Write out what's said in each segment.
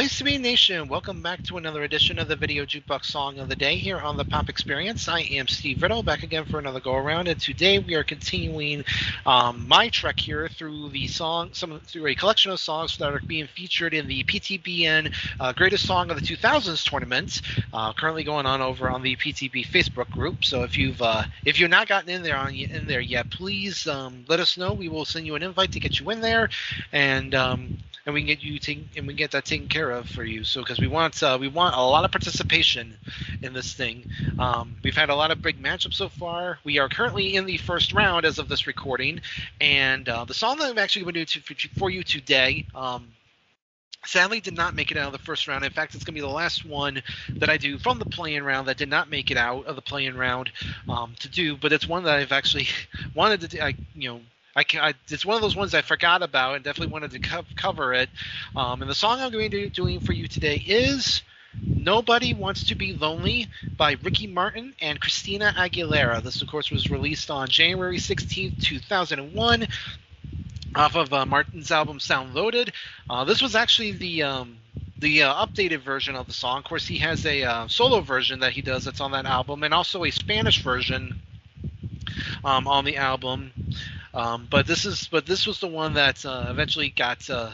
Place to be Nation, welcome back to another edition of the Video Jukebox Song of the Day here on the Pop Experience. I am Steve Riddle, back again for another go around, and today we are continuing um, my trek here through the song, some through a collection of songs that are being featured in the PTBN uh, Greatest Song of the 2000s tournament, uh, currently going on over on the PTB Facebook group. So if you've uh, if you've not gotten in there on in there yet, please um, let us know. We will send you an invite to get you in there, and um, and we can get you taken and we get that taken care of for you. So because we want uh, we want a lot of participation in this thing. Um, we've had a lot of big matchups so far. We are currently in the first round as of this recording, and uh, the song that I'm actually going to do for you today. Um, sadly did not make it out of the first round. In fact, it's going to be the last one that I do from the playing round that did not make it out of the playing round um, to do. But it's one that I've actually wanted to. I, you know, I, can, I, it's one of those ones I forgot about and definitely wanted to co- cover it. Um, and the song I'm going to be doing for you today is Nobody Wants to Be Lonely by Ricky Martin and Christina Aguilera. This, of course, was released on January 16th, 2001, off of uh, Martin's album Sound Loaded. Uh, this was actually the. Um, the uh, updated version of the song. Of course, he has a uh, solo version that he does that's on that album, and also a Spanish version um, on the album. Um, but this is but this was the one that uh, eventually got uh,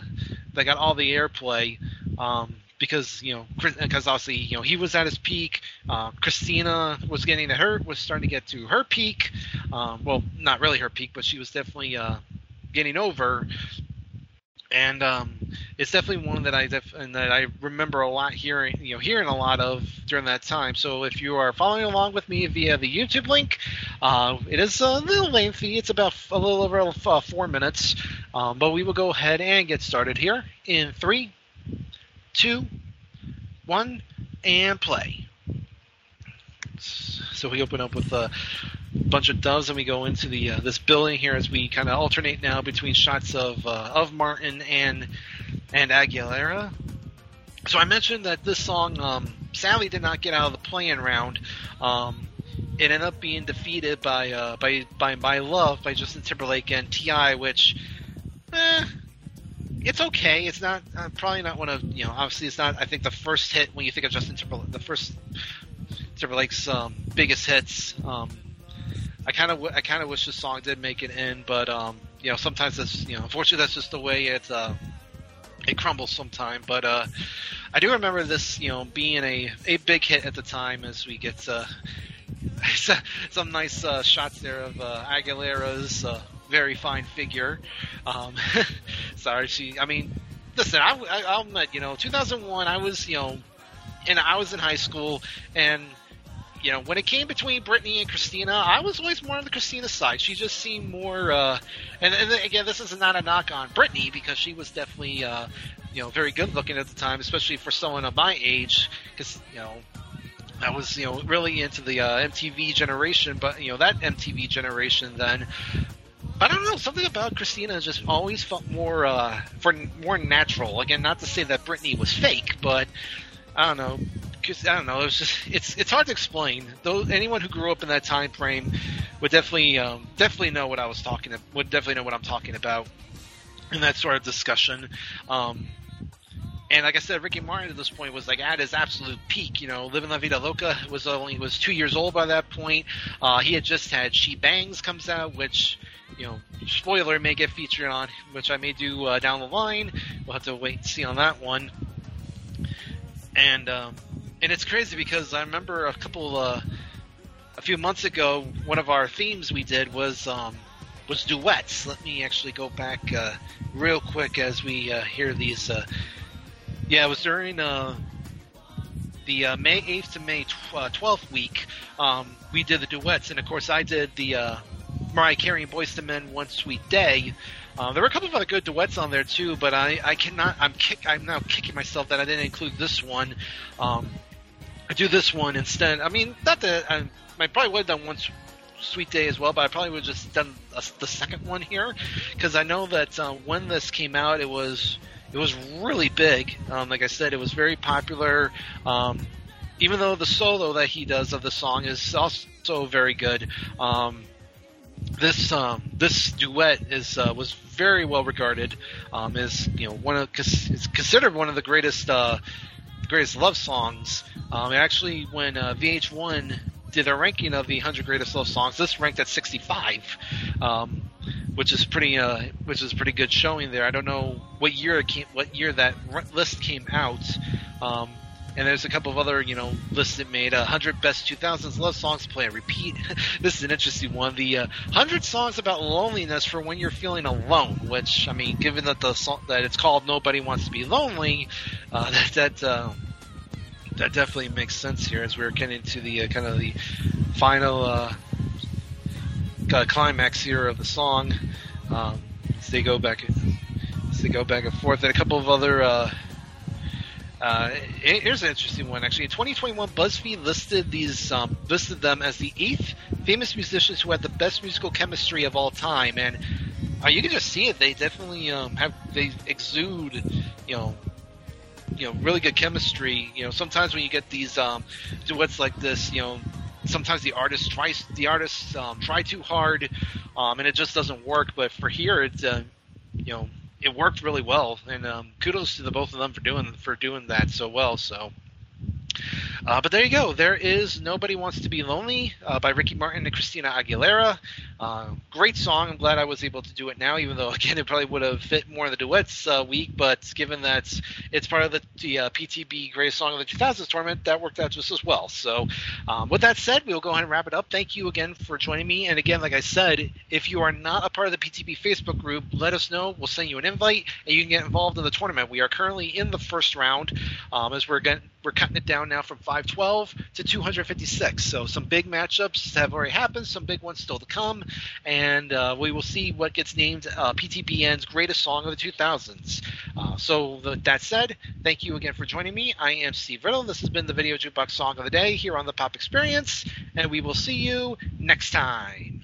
that got all the airplay um, because you know because obviously you know he was at his peak. Uh, Christina was getting to her was starting to get to her peak. Um, well, not really her peak, but she was definitely uh, getting over. And um, it's definitely one that I def- and that I remember a lot hearing, you know, hearing a lot of during that time. So if you are following along with me via the YouTube link, uh, it is a little lengthy. It's about a little over uh, four minutes, um, but we will go ahead and get started here in three, two, one, and play. So we open up with a bunch of doves, and we go into the uh, this building here as we kind of alternate now between shots of uh, of Martin and and Aguilera. So I mentioned that this song um, sadly did not get out of the playing round. Um, it ended up being defeated by uh, by by My Love by Justin Timberlake and T.I., which eh, it's okay. It's not uh, probably not one of you know obviously it's not I think the first hit when you think of Justin Timberlake the first Timberlake's um, biggest hits. Um, I kind of I kind of wish the song did make it in, but um, you know sometimes that's you know unfortunately that's just the way it uh, it crumbles sometime. But uh, I do remember this you know being a, a big hit at the time as we get uh, some nice uh, shots there of uh, Aguilera's uh, very fine figure. Um, sorry, she. I mean, listen, I, I, I'll admit, you know, 2001, I was you know, and I was in high school and you know, when it came between Britney and Christina, I was always more on the Christina side. She just seemed more, uh, and, and again, this is not a knock on Britney because she was definitely, uh, you know, very good looking at the time, especially for someone of my age, because you know, I was, you know, really into the uh, MTV generation, but you know, that MTV generation then. I don't know, something about Christina just always felt more, uh, for more natural. Again, not to say that Britney was fake, but I don't know. Cause, I don't know. It was just it's it's hard to explain. Though anyone who grew up in that time frame would definitely um, definitely know what I was talking. Would definitely know what I'm talking about in that sort of discussion. Um, and like I said, Ricky Martin at this point was like at his absolute peak. You know, living La Vida Loca was only was two years old by that point. Uh, he had just had She Bangs comes out, which you know, spoiler may get featured on, which I may do uh, down the line. We'll have to wait and see on that one. And um, and it's crazy because I remember a couple uh, a few months ago, one of our themes we did was um, was duets. Let me actually go back uh, real quick as we uh, hear these. Uh, yeah, it was during uh, the uh, May 8th to May tw- 12th week. Um, we did the duets, and of course, I did the Mariah Carey and Boyz II Men, "One Sweet Day." Um, there were a couple of other good duets on there too, but I, I cannot. I'm kick. I'm now kicking myself that I didn't include this one. Um, I do this one instead. I mean, not that I, I probably would have done one Sweet Day as well, but I probably would have just done a, the second one here because I know that uh, when this came out, it was it was really big. Um, like I said, it was very popular. Um, even though the solo that he does of the song is also very good. Um, this um, this duet is uh, was very well regarded. Um, is you know one of is considered one of the greatest uh, greatest love songs. Um, actually, when uh, VH1 did a ranking of the 100 greatest love songs, this ranked at 65, um, which is pretty uh, which is pretty good showing there. I don't know what year it came, what year that list came out. Um, and there's a couple of other, you know, lists that made. Uh, 100 best 2000s love songs play and repeat. this is an interesting one. The uh, 100 songs about loneliness for when you're feeling alone. Which, I mean, given that the song, that it's called "Nobody Wants to Be Lonely," uh, that that uh, that definitely makes sense here as we're getting to the uh, kind of the final uh, climax here of the song. Um, they go back, as they go back and forth, and a couple of other uh, here's an interesting one, actually. In 2021, BuzzFeed listed these um, listed them as the eighth famous musicians who had the best musical chemistry of all time, and uh, you can just see it. They definitely um, have they exude, you know, you know, really good chemistry. You know, sometimes when you get these um, duets like this, you know, sometimes the artist tries the artists um, try too hard, um, and it just doesn't work. But for here, it's uh, you know it worked really well, and um, kudos to the both of them for doing for doing that so well. So uh, but there you go. There is Nobody Wants to Be Lonely uh, by Ricky Martin and Christina Aguilera. Uh, great song. I'm glad I was able to do it now, even though, again, it probably would have fit more in the duets uh, week. But given that it's part of the, the uh, PTB Greatest Song of the 2000s tournament, that worked out just as well. So, um, with that said, we'll go ahead and wrap it up. Thank you again for joining me. And again, like I said, if you are not a part of the PTB Facebook group, let us know. We'll send you an invite and you can get involved in the tournament. We are currently in the first round um, as we're getting we're cutting it down now from 512 to 256. So some big matchups have already happened, some big ones still to come, and uh, we will see what gets named uh, PTBN's greatest song of the 2000s. Uh, so that said, thank you again for joining me. I am Steve Riddle. This has been the Video Jukebox Song of the Day here on the Pop Experience, and we will see you next time.